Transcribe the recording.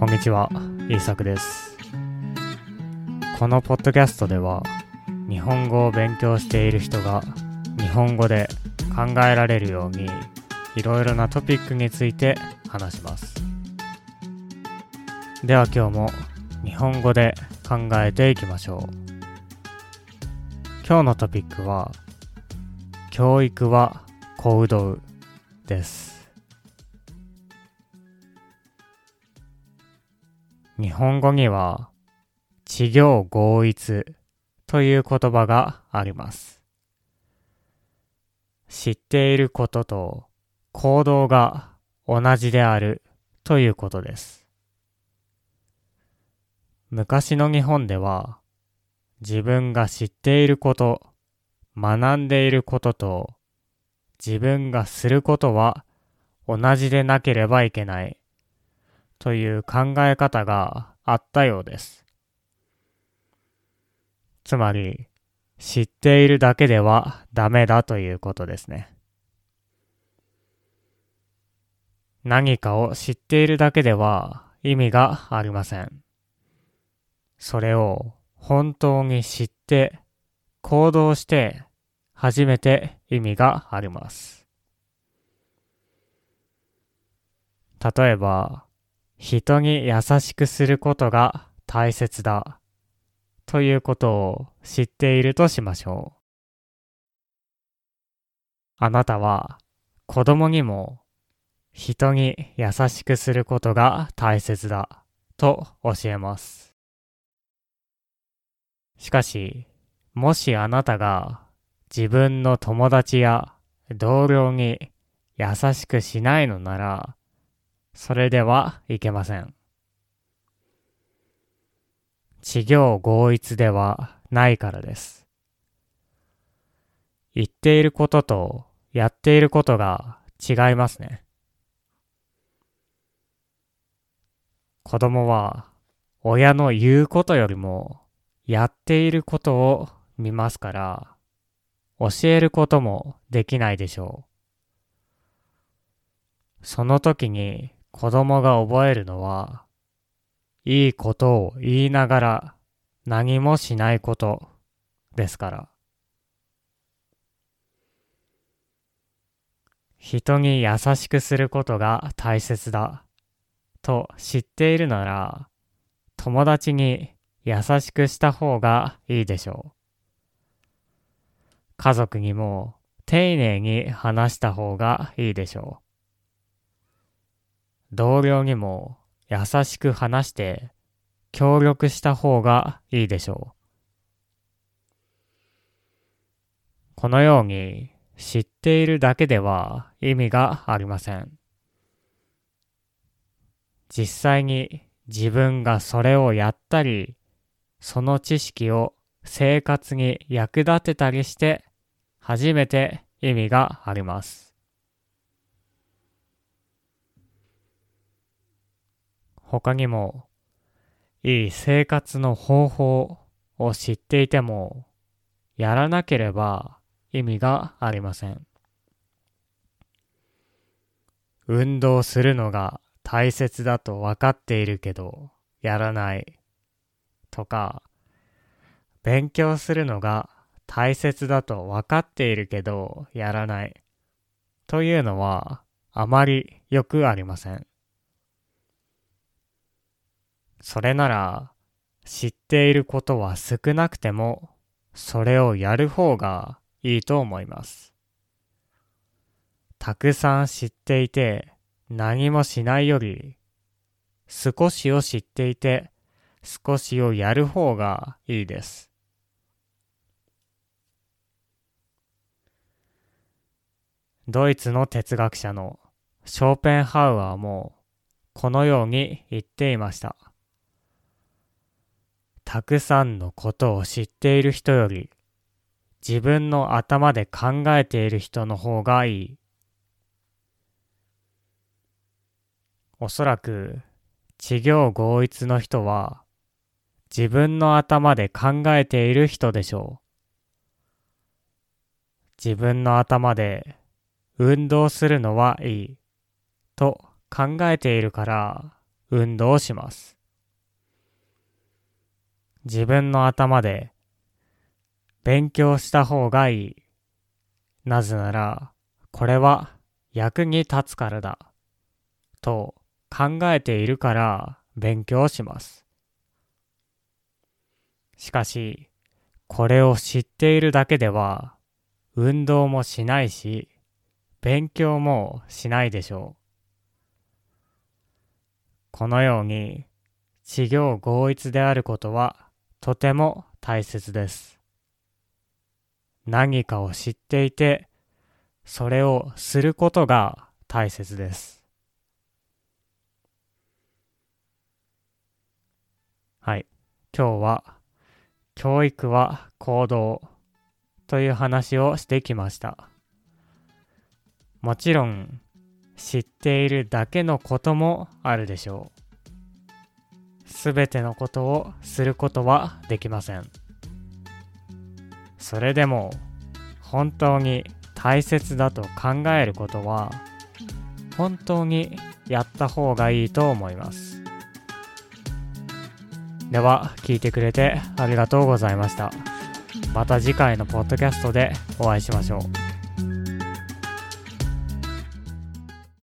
こんにちは、イーサクです。このポッドキャストでは、日本語を勉強している人が日本語で考えられるように、いろいろなトピックについて話します。では今日も日本語で考えていきましょう。今日のトピックは、教育は行動です。日本語には、地行合一という言葉があります。知っていることと行動が同じであるということです。昔の日本では、自分が知っていること、学んでいることと、自分がすることは同じでなければいけないという考え方があったようです。つまり、知っているだけではダメだということですね。何かを知っているだけでは意味がありません。それを本当に知って行動して初めて意味があります。例えば、人に優しくすることが大切だということを知っているとしましょう。あなたは子供にも人に優しくすることが大切だと教えます。しかし、もしあなたが自分の友達や同僚に優しくしないのなら、それではいけません。地行合一ではないからです。言っていることとやっていることが違いますね。子供は親の言うことよりもやっていることを見ますから、教えることもできないでしょう。その時に子供が覚えるのは、いいことを言いながら何もしないことですから。人に優しくすることが大切だと知っているなら、友達に優しくした方がいいでしょう。家族にも丁寧に話した方がいいでしょう。同僚にも優しく話して協力した方がいいでしょう。このように知っているだけでは意味がありません。実際に自分がそれをやったり、その知識を生活に役立てたりして初めて意味があります。他にも、いい生活の方法を知っていても、やらなければ意味がありません。運動するのが大切だと分かっているけど、やらない。とか、勉強するのが大切だと分かっているけど、やらない。というのは、あまりよくありません。それなら、知っていることは少なくても、それをやる方がいいと思います。たくさん知っていて何もしないより、少しを知っていて少しをやる方がいいです。ドイツの哲学者のショーペンハウアーもこのように言っていました。たくさんのことを知っている人より自分の頭で考えている人の方がいい。おそらく、地行合一の人は、自分の頭で考えている人でしょう。自分の頭で、運動するのはいい、と考えているから、運動します。自分の頭で勉強した方がいい。なぜなら、これは役に立つからだ。と考えているから勉強します。しかし、これを知っているだけでは、運動もしないし、勉強もしないでしょう。このように、治療合一であることはとても大切です。何かを知っていて、それをすることが大切です。はい。今日は、教育は行動という話をしてきました。もちろん、知っているだけのこともあるでしょう。すべてのことをすることはできません。それでも、本当に大切だと考えることは、本当にやった方がいいと思います。では、聞いてくれてありがとうございました。また次回のポッドキャストでお会いしましょう。